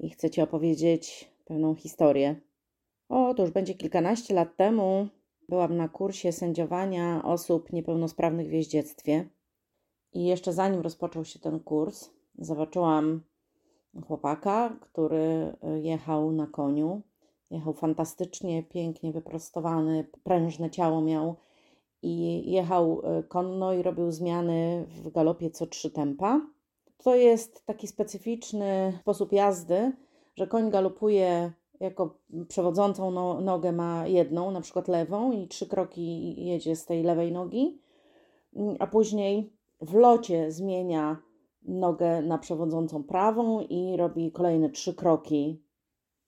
i chcę Ci opowiedzieć pewną historię. O, to już będzie kilkanaście lat temu. Byłam na kursie sędziowania osób niepełnosprawnych w jeździectwie. I jeszcze zanim rozpoczął się ten kurs, zobaczyłam chłopaka, który jechał na koniu. Jechał fantastycznie, pięknie wyprostowany, prężne ciało miał i jechał konno i robił zmiany w galopie co trzy tempa. To jest taki specyficzny sposób jazdy, że koń galopuje jako przewodzącą no, nogę ma jedną, na przykład lewą, i trzy kroki jedzie z tej lewej nogi, a później w locie zmienia nogę na przewodzącą prawą i robi kolejne trzy kroki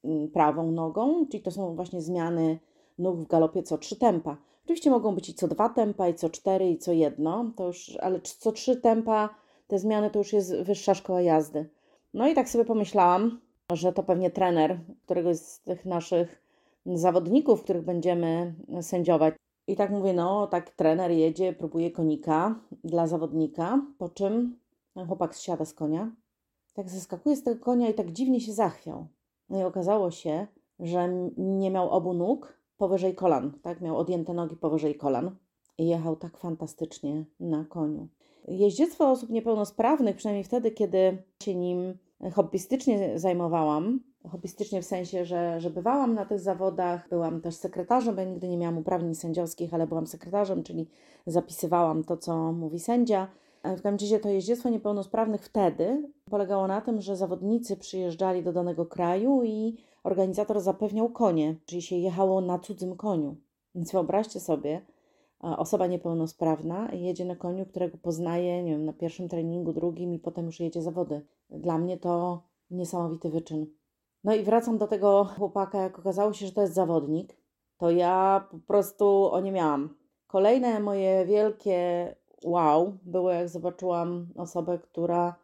mm, prawą nogą, czyli to są właśnie zmiany nóg w galopie co trzy tempa. Oczywiście mogą być i co dwa tempa, i co cztery, i co jedno, to już, ale co trzy tempa te zmiany to już jest wyższa szkoła jazdy. No i tak sobie pomyślałam, że to pewnie trener któregoś z tych naszych zawodników, których będziemy sędziować. I tak mówię, no tak trener jedzie, próbuje konika dla zawodnika, po czym chłopak zsiada z konia, tak zeskakuje z tego konia i tak dziwnie się zachwiał. No i okazało się, że nie miał obu nóg powyżej kolan, tak? Miał odjęte nogi powyżej kolan i jechał tak fantastycznie na koniu. Jeździectwo osób niepełnosprawnych, przynajmniej wtedy, kiedy się nim hobbystycznie zajmowałam, hobbystycznie w sensie, że, że bywałam na tych zawodach, byłam też sekretarzem, bo nigdy nie miałam uprawnień sędziowskich, ale byłam sekretarzem, czyli zapisywałam to, co mówi sędzia. W każdym razie to jeździectwo niepełnosprawnych wtedy polegało na tym, że zawodnicy przyjeżdżali do danego kraju i organizator zapewniał konie, czyli się jechało na cudzym koniu. Więc wyobraźcie sobie, osoba niepełnosprawna jedzie na koniu, którego poznaje, nie wiem, na pierwszym treningu, drugim i potem już jedzie zawody. Dla mnie to niesamowity wyczyn. No i wracam do tego chłopaka, jak okazało się, że to jest zawodnik, to ja po prostu o nie miałam. Kolejne moje wielkie wow było, jak zobaczyłam osobę, która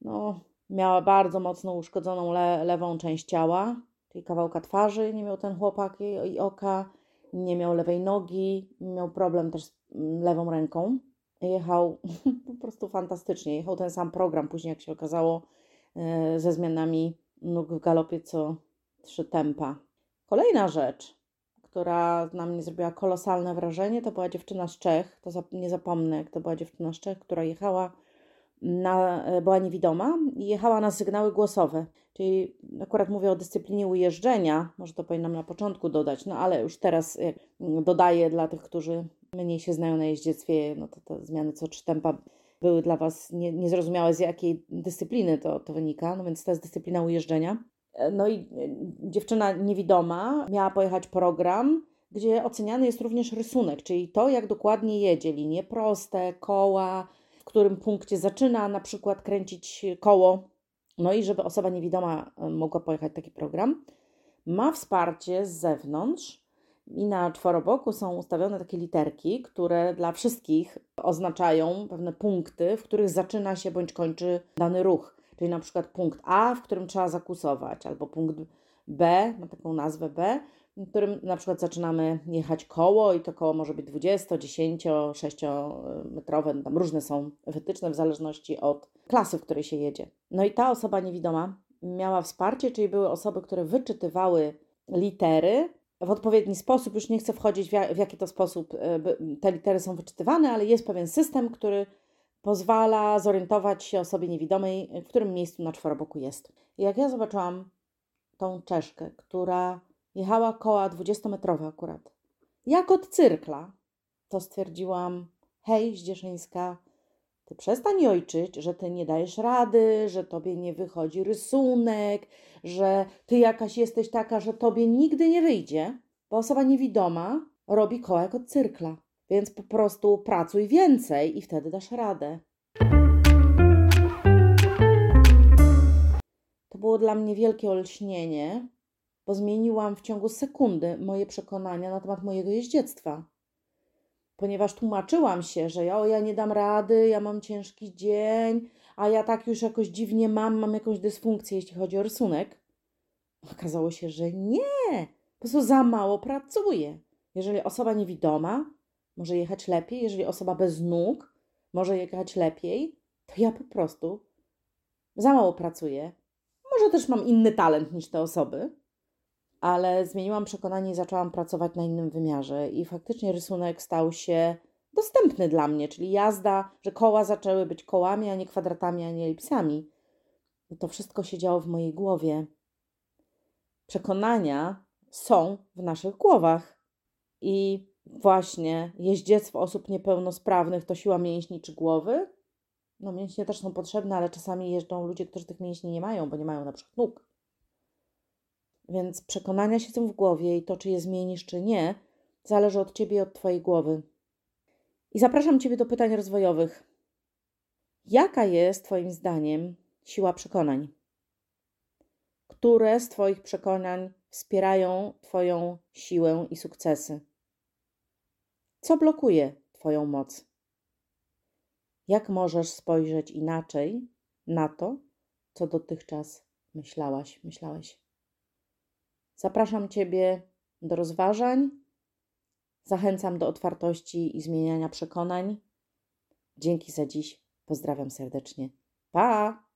no, miała bardzo mocno uszkodzoną le lewą część ciała, czyli kawałka twarzy nie miał ten chłopak i, i oka, nie miał lewej nogi, miał problem też z mm, lewą ręką. Jechał po prostu fantastycznie. Jechał ten sam program, później jak się okazało, e, ze zmianami nóg w galopie co trzy tempa. Kolejna rzecz, która na mnie zrobiła kolosalne wrażenie, to była dziewczyna z Czech. To nie zapomnę, jak to była dziewczyna z Czech, która jechała na, e, była niewidoma i jechała na sygnały głosowe. Czyli akurat mówię o dyscyplinie ujeżdżenia, może to powinnam na początku dodać, no ale już teraz dodaję dla tych, którzy mniej się znają na jeździectwie, no to te zmiany co trzy były dla Was nie, niezrozumiałe, z jakiej dyscypliny to, to wynika, no więc to jest dyscyplina ujeżdżenia. E, no i e, dziewczyna niewidoma miała pojechać program, gdzie oceniany jest również rysunek, czyli to, jak dokładnie jedzie, linie proste, koła, którym punkcie zaczyna na przykład kręcić koło, no i żeby osoba niewidoma e, mogła pojechać taki program, ma wsparcie z zewnątrz i na czworoboku są ustawione takie literki, które dla wszystkich oznaczają pewne punkty, w których zaczyna się bądź kończy dany ruch. Czyli na przykład punkt A, w którym trzeba zakusować, albo punkt B, ma taką nazwę B, którym na przykład zaczynamy jechać koło i to koło może być 20, 10, 6 metrowe, no tam różne są wytyczne w zależności od klasy, w której się jedzie. No i ta osoba niewidoma miała wsparcie, czyli były osoby, które wyczytywały litery w odpowiedni sposób. Już nie chcę wchodzić w, jaki to sposób e, te litery są wyczytywane, ale jest pewien system, który pozwala zorientować się osobie niewidomej, w którym miejscu na czworoboku jest. I jak ja zobaczyłam tą czeszkę, która Jechała koła 20-metrowe akurat. Jak od cyrkla. To stwierdziłam, hej, Zdzieszyńska, ty przestań ojczyć, że ty nie dajesz rady, że tobie nie wychodzi rysunek, że ty jakaś jesteś taka, że tobie nigdy nie wyjdzie, bo osoba niewidoma robi koła jak od cyrkla. Więc po prostu pracuj więcej i wtedy dasz radę. To było dla mnie wielkie olśnienie, bo zmieniłam w ciągu sekundy moje przekonania na temat mojego jeździectwa. Ponieważ tłumaczyłam się, że ja, o, ja nie dam rady, ja mam ciężki dzień, a ja tak już jakoś dziwnie mam, mam jakąś dysfunkcję, jeśli chodzi o rysunek. Okazało się, że nie, po prostu za mało pracuję. Jeżeli osoba niewidoma może jechać lepiej, jeżeli osoba bez nóg może jechać lepiej, to ja po prostu za mało pracuję. Może też mam inny talent niż te osoby, ale zmieniłam przekonanie i zaczęłam pracować na innym wymiarze. I faktycznie rysunek stał się dostępny dla mnie, czyli jazda, że koła zaczęły być kołami, a nie kwadratami, a nie elipsami. I to wszystko się działo w mojej głowie. Przekonania są w naszych głowach. I właśnie jeździectwo osób niepełnosprawnych to siła mięśni czy głowy. No mięśnie też są potrzebne, ale czasami jeżdżą ludzie, którzy tych mięśni nie mają, bo nie mają na przykład nóg. Więc przekonania siedzą w głowie i to, czy je zmienisz, czy nie, zależy od ciebie i od twojej głowy. I zapraszam ciebie do pytań rozwojowych. Jaka jest twoim zdaniem siła przekonań? Które z twoich przekonań wspierają twoją siłę i sukcesy? Co blokuje twoją moc? Jak możesz spojrzeć inaczej na to, co dotychczas myślałaś, myślałeś? Zapraszam Ciebie do rozważań. Zachęcam do otwartości i zmieniania przekonań. Dzięki za dziś. Pozdrawiam serdecznie. Pa!